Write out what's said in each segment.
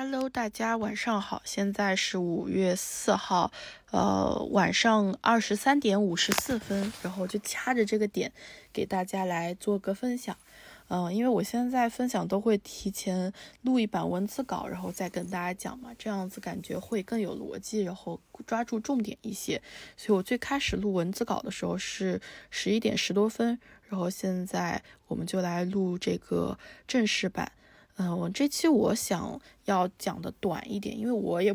Hello，大家晚上好，现在是五月四号，呃，晚上二十三点五十四分，然后就掐着这个点给大家来做个分享，嗯，因为我现在分享都会提前录一版文字稿，然后再跟大家讲嘛，这样子感觉会更有逻辑，然后抓住重点一些，所以我最开始录文字稿的时候是十一点十多分，然后现在我们就来录这个正式版。嗯，我这期我想要讲的短一点，因为我也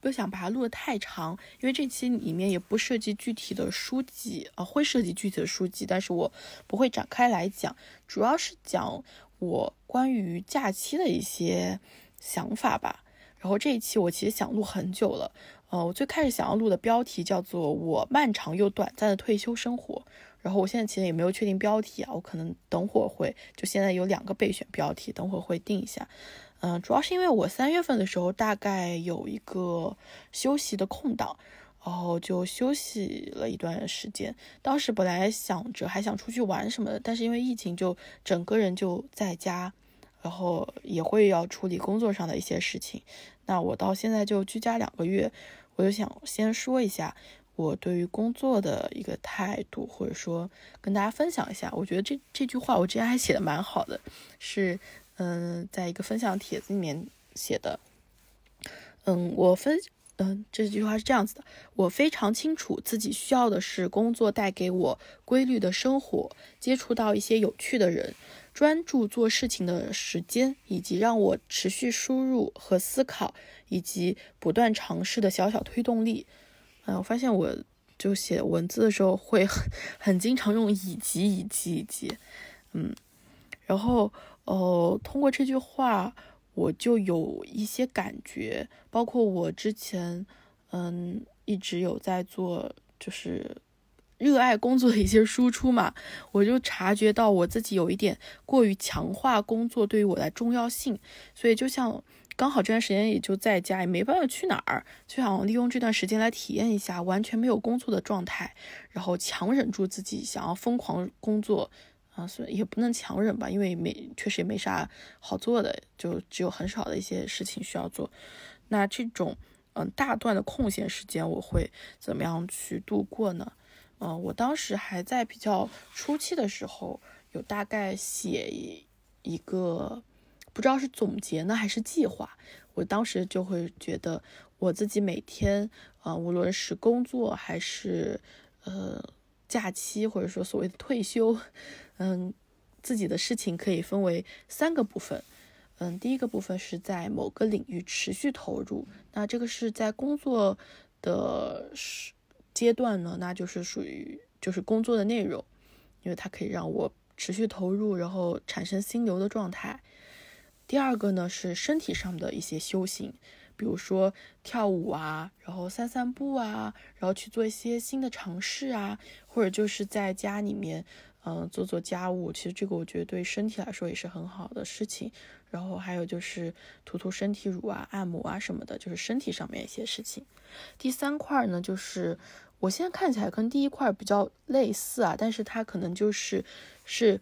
不想把它录得太长，因为这期里面也不涉及具体的书籍啊，会涉及具体的书籍，但是我不会展开来讲，主要是讲我关于假期的一些想法吧。然后这一期我其实想录很久了，呃，我最开始想要录的标题叫做“我漫长又短暂的退休生活”。然后我现在其实也没有确定标题啊，我可能等会儿会，就现在有两个备选标题，等会儿会定一下。嗯，主要是因为我三月份的时候大概有一个休息的空档，然后就休息了一段时间。当时本来想着还想出去玩什么的，但是因为疫情，就整个人就在家，然后也会要处理工作上的一些事情。那我到现在就居家两个月，我就想先说一下。我对于工作的一个态度，或者说跟大家分享一下，我觉得这这句话我之前还写的蛮好的，是嗯，在一个分享帖子里面写的。嗯，我分嗯这句话是这样子的：我非常清楚自己需要的是工作带给我规律的生活，接触到一些有趣的人，专注做事情的时间，以及让我持续输入和思考，以及不断尝试的小小推动力。嗯，我发现我就写文字的时候会很很经常用以及以及以及，嗯，然后呃，通过这句话我就有一些感觉，包括我之前嗯一直有在做就是热爱工作的一些输出嘛，我就察觉到我自己有一点过于强化工作对于我的重要性，所以就像。刚好这段时间也就在家，也没办法去哪儿，就想利用这段时间来体验一下完全没有工作的状态，然后强忍住自己想要疯狂工作，啊，所以也不能强忍吧，因为没确实也没啥好做的，就只有很少的一些事情需要做。那这种嗯大段的空闲时间，我会怎么样去度过呢？嗯，我当时还在比较初期的时候，有大概写一个。不知道是总结呢还是计划，我当时就会觉得我自己每天，呃，无论是工作还是呃假期，或者说所谓的退休，嗯，自己的事情可以分为三个部分。嗯，第一个部分是在某个领域持续投入，那这个是在工作的阶段呢，那就是属于就是工作的内容，因为它可以让我持续投入，然后产生心流的状态。第二个呢是身体上的一些修行，比如说跳舞啊，然后散散步啊，然后去做一些新的尝试啊，或者就是在家里面，嗯，做做家务。其实这个我觉得对身体来说也是很好的事情。然后还有就是涂涂身体乳啊、按摩啊什么的，就是身体上面一些事情。第三块呢，就是我现在看起来跟第一块比较类似啊，但是它可能就是是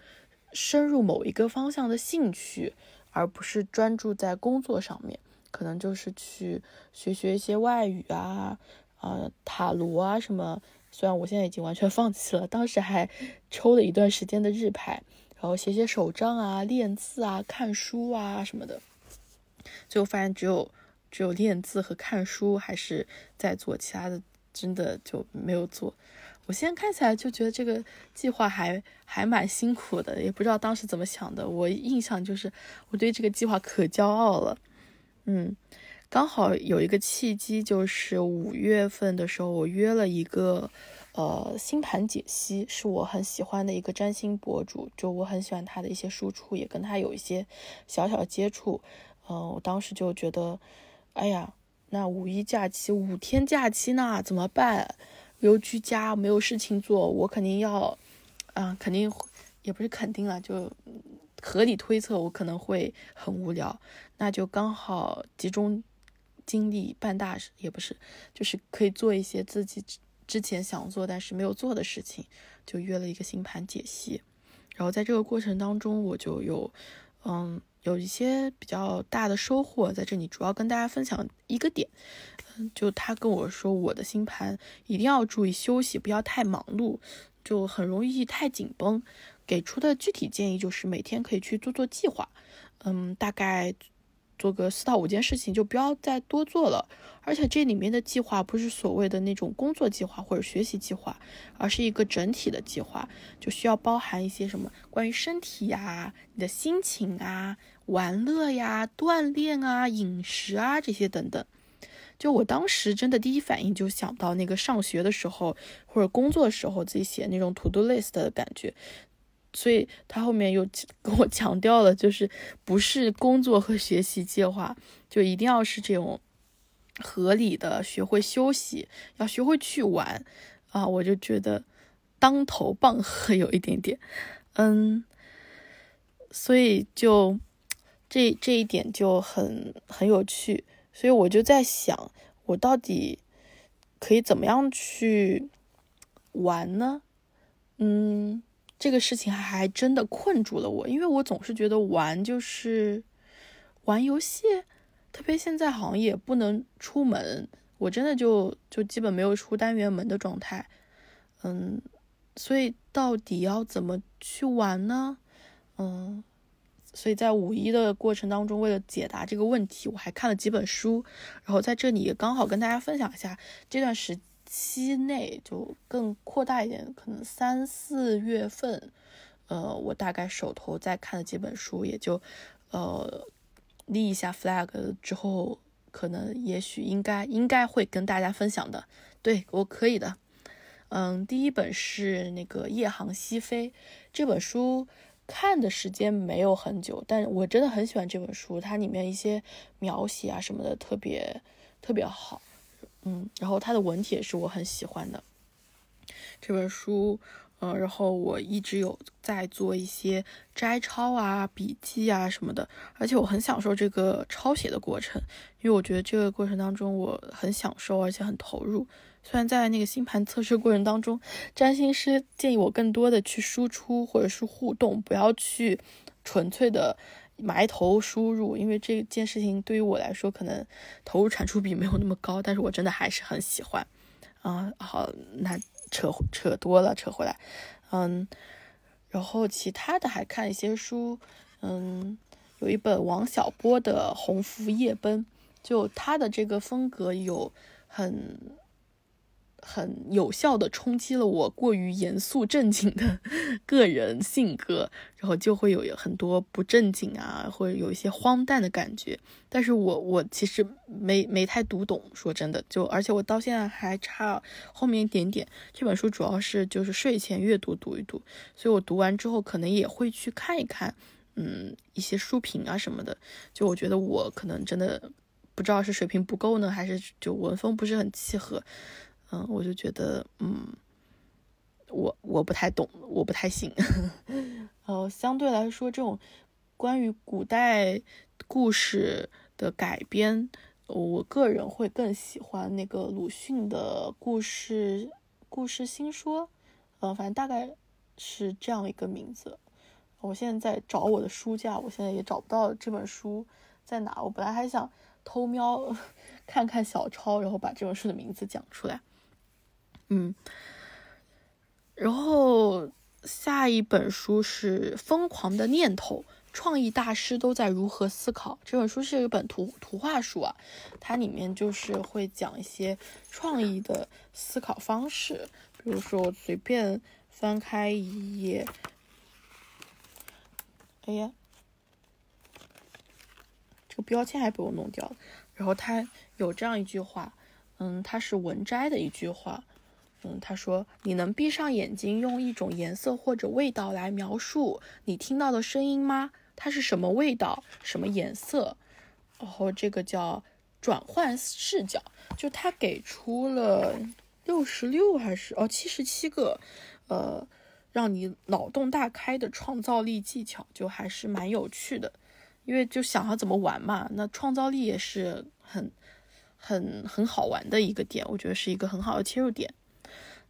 深入某一个方向的兴趣。而不是专注在工作上面，可能就是去学学一些外语啊，啊塔罗啊什么。虽然我现在已经完全放弃了，当时还抽了一段时间的日牌，然后写写手账啊、练字啊、看书啊什么的。最后发现只有只有练字和看书还是在做，其他的真的就没有做。我现在看起来就觉得这个计划还还蛮辛苦的，也不知道当时怎么想的。我印象就是我对这个计划可骄傲了，嗯，刚好有一个契机，就是五月份的时候，我约了一个呃星盘解析，是我很喜欢的一个占星博主，就我很喜欢他的一些输出，也跟他有一些小小接触。嗯，我当时就觉得，哎呀，那五一假期五天假期呢，怎么办？又居家没有事情做，我肯定要，啊，肯定也不是肯定了，就合理推测我可能会很无聊，那就刚好集中精力办大事，也不是，就是可以做一些自己之前想做但是没有做的事情，就约了一个星盘解析，然后在这个过程当中，我就有，嗯，有一些比较大的收获，在这里主要跟大家分享一个点，嗯，就他跟我说，我的星盘一定要注意休息，不要太忙碌，就很容易太紧绷。给出的具体建议就是每天可以去做做计划，嗯，大概。做个四到五件事情就不要再多做了，而且这里面的计划不是所谓的那种工作计划或者学习计划，而是一个整体的计划，就需要包含一些什么关于身体呀、你的心情啊、玩乐呀、锻炼啊、饮食啊这些等等。就我当时真的第一反应就想到那个上学的时候或者工作的时候自己写那种 to do list 的感觉。所以他后面又 跟我强调了，就是不是工作和学习计划，就一定要是这种合理的，学会休息，要学会去玩啊！我就觉得当头棒喝有一点点，嗯，所以就这这一点就很很有趣，所以我就在想，我到底可以怎么样去玩呢？嗯。这个事情还真的困住了我，因为我总是觉得玩就是玩游戏，特别现在好像也不能出门，我真的就就基本没有出单元门的状态，嗯，所以到底要怎么去玩呢？嗯，所以在五一的过程当中，为了解答这个问题，我还看了几本书，然后在这里也刚好跟大家分享一下这段时。期内就更扩大一点，可能三四月份，呃，我大概手头在看的几本书，也就，呃，立一下 flag 之后，可能也许应该应该会跟大家分享的。对我可以的，嗯，第一本是那个《夜航西飞》这本书，看的时间没有很久，但我真的很喜欢这本书，它里面一些描写啊什么的特别特别好。嗯，然后它的文体也是我很喜欢的这本书，嗯，然后我一直有在做一些摘抄啊、笔记啊什么的，而且我很享受这个抄写的过程，因为我觉得这个过程当中我很享受，而且很投入。虽然在那个星盘测试过程当中，占星师建议我更多的去输出或者是互动，不要去纯粹的。埋头输入，因为这件事情对于我来说，可能投入产出比没有那么高，但是我真的还是很喜欢。啊，好，那扯扯多了，扯回来，嗯，然后其他的还看一些书，嗯，有一本王小波的《鸿福夜奔》，就他的这个风格有很。很有效的冲击了我过于严肃正经的 个人性格，然后就会有很多不正经啊，或者有一些荒诞的感觉。但是我我其实没没太读懂，说真的，就而且我到现在还差后面一点点。这本书主要是就是睡前阅读读一读，所以我读完之后可能也会去看一看，嗯，一些书评啊什么的。就我觉得我可能真的不知道是水平不够呢，还是就文风不是很契合。嗯，我就觉得，嗯，我我不太懂，我不太信。呃，相对来说，这种关于古代故事的改编，我个人会更喜欢那个鲁迅的故事故事新说。呃，反正大概是这样一个名字。我现在在找我的书架，我现在也找不到这本书在哪。我本来还想偷瞄 看看小抄，然后把这本书的名字讲出来。嗯，然后下一本书是《疯狂的念头》，创意大师都在如何思考。这本书是一本图图画书啊，它里面就是会讲一些创意的思考方式。比如说，我随便翻开一页，哎呀，这个标签还被我弄掉了。然后它有这样一句话，嗯，它是文摘的一句话。嗯，他说：“你能闭上眼睛，用一种颜色或者味道来描述你听到的声音吗？它是什么味道，什么颜色？然后这个叫转换视角，就他给出了六十六还是哦七十七个，呃，让你脑洞大开的创造力技巧，就还是蛮有趣的。因为就想要怎么玩嘛，那创造力也是很很很好玩的一个点，我觉得是一个很好的切入点。”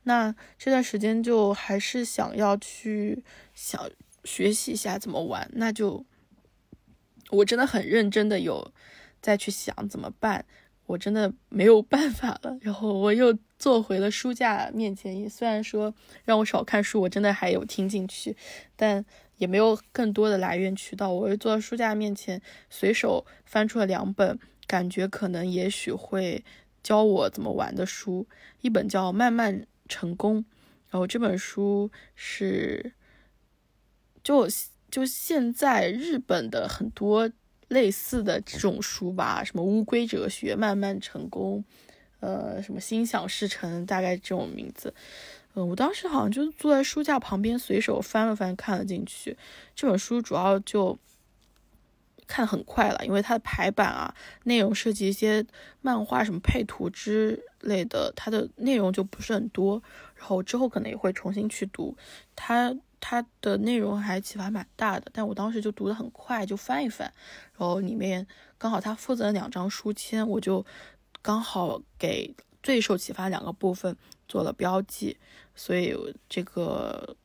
那这段时间就还是想要去想学习一下怎么玩，那就我真的很认真的有再去想怎么办，我真的没有办法了。然后我又坐回了书架面前，虽然说让我少看书，我真的还有听进去，但也没有更多的来源渠道。我又坐在书架面前，随手翻出了两本，感觉可能也许会教我怎么玩的书，一本叫《慢慢成功》，然后这本书是就。就现在日本的很多类似的这种书吧，什么乌龟哲学、慢慢成功，呃，什么心想事成，大概这种名字。嗯，我当时好像就坐在书架旁边，随手翻了翻，看了进去。这本书主要就看很快了，因为它的排版啊，内容涉及一些漫画、什么配图之类的，它的内容就不是很多。然后之后可能也会重新去读它。它的内容还启发蛮大的，但我当时就读得很快，就翻一翻，然后里面刚好它附赠了两张书签，我就刚好给最受启发两个部分做了标记，所以这个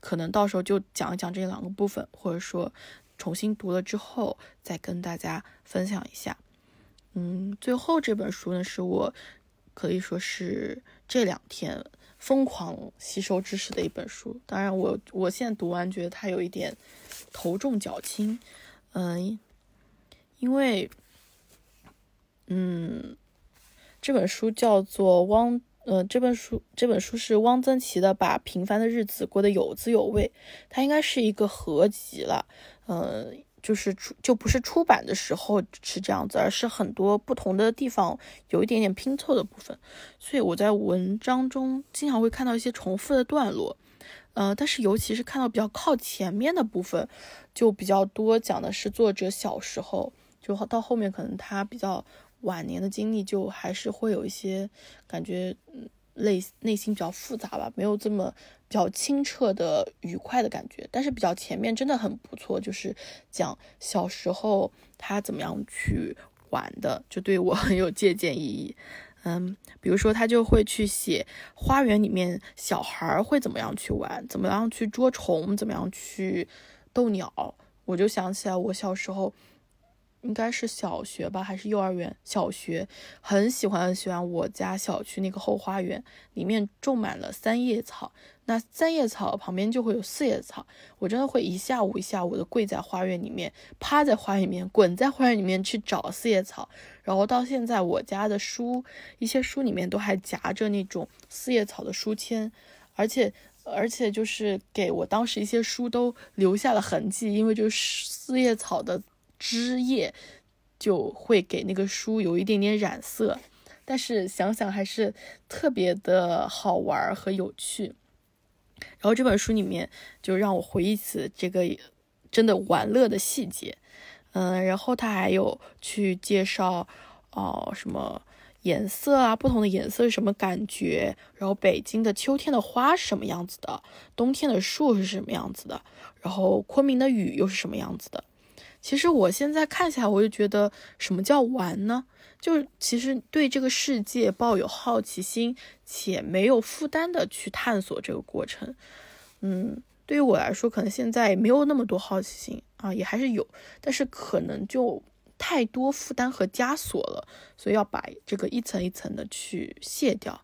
可能到时候就讲一讲这两个部分，或者说重新读了之后再跟大家分享一下。嗯，最后这本书呢，是我可以说是这两天。疯狂吸收知识的一本书，当然我我现在读完觉得它有一点头重脚轻，嗯，因为嗯这本书叫做汪，呃这本书这本书是汪曾祺的《把平凡的日子过得有滋有味》，它应该是一个合集了，嗯。就是出就不是出版的时候是这样子，而是很多不同的地方有一点点拼凑的部分，所以我在文章中经常会看到一些重复的段落，呃，但是尤其是看到比较靠前面的部分，就比较多讲的是作者小时候，就到后面可能他比较晚年的经历，就还是会有一些感觉，嗯。内内心比较复杂吧，没有这么比较清澈的愉快的感觉，但是比较前面真的很不错，就是讲小时候他怎么样去玩的，就对我 很有借鉴意义。嗯，比如说他就会去写花园里面小孩会怎么样去玩，怎么样去捉虫，怎么样去逗鸟，我就想起来我小时候。应该是小学吧，还是幼儿园？小学很喜欢很喜欢我家小区那个后花园，里面种满了三叶草。那三叶草旁边就会有四叶草，我真的会一下午一下午的跪在花园里面，趴在花园里面，滚在花园里面去找四叶草。然后到现在，我家的书一些书里面都还夹着那种四叶草的书签，而且而且就是给我当时一些书都留下了痕迹，因为就是四叶草的。枝叶就会给那个书有一点点染色，但是想想还是特别的好玩和有趣。然后这本书里面就让我回忆起这个真的玩乐的细节，嗯，然后他还有去介绍哦什么颜色啊，不同的颜色是什么感觉，然后北京的秋天的花是什么样子的，冬天的树是什么样子的，然后昆明的雨又是什么样子的。其实我现在看起来，我就觉得什么叫玩呢？就是其实对这个世界抱有好奇心且没有负担的去探索这个过程。嗯，对于我来说，可能现在没有那么多好奇心啊，也还是有，但是可能就太多负担和枷锁了，所以要把这个一层一层的去卸掉。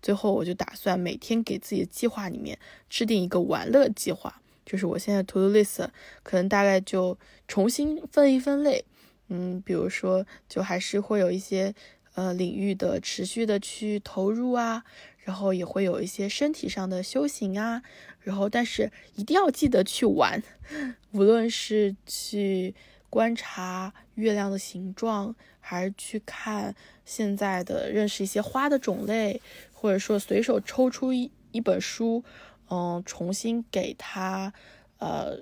最后，我就打算每天给自己的计划里面制定一个玩乐计划。就是我现在 to do list 可能大概就重新分一分类，嗯，比如说就还是会有一些呃领域的持续的去投入啊，然后也会有一些身体上的修行啊，然后但是一定要记得去玩，无论是去观察月亮的形状，还是去看现在的认识一些花的种类，或者说随手抽出一一本书。嗯，重新给他，呃，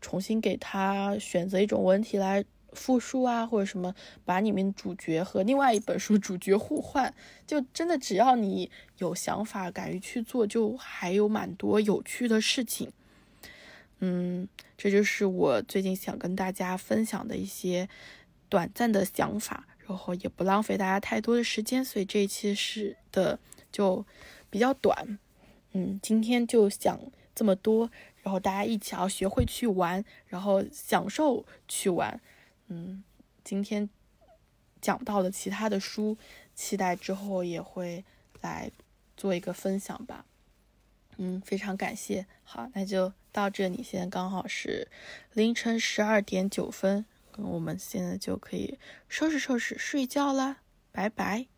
重新给他选择一种文体来复述啊，或者什么，把里面主角和另外一本书主角互换，就真的只要你有想法，敢于去做，就还有蛮多有趣的事情。嗯，这就是我最近想跟大家分享的一些短暂的想法，然后也不浪费大家太多的时间，所以这一期是的就比较短。嗯，今天就讲这么多，然后大家一起要学会去玩，然后享受去玩。嗯，今天讲到的其他的书，期待之后也会来做一个分享吧。嗯，非常感谢。好，那就到这里，现在刚好是凌晨十二点九分，我们现在就可以收拾收拾睡觉啦。拜拜。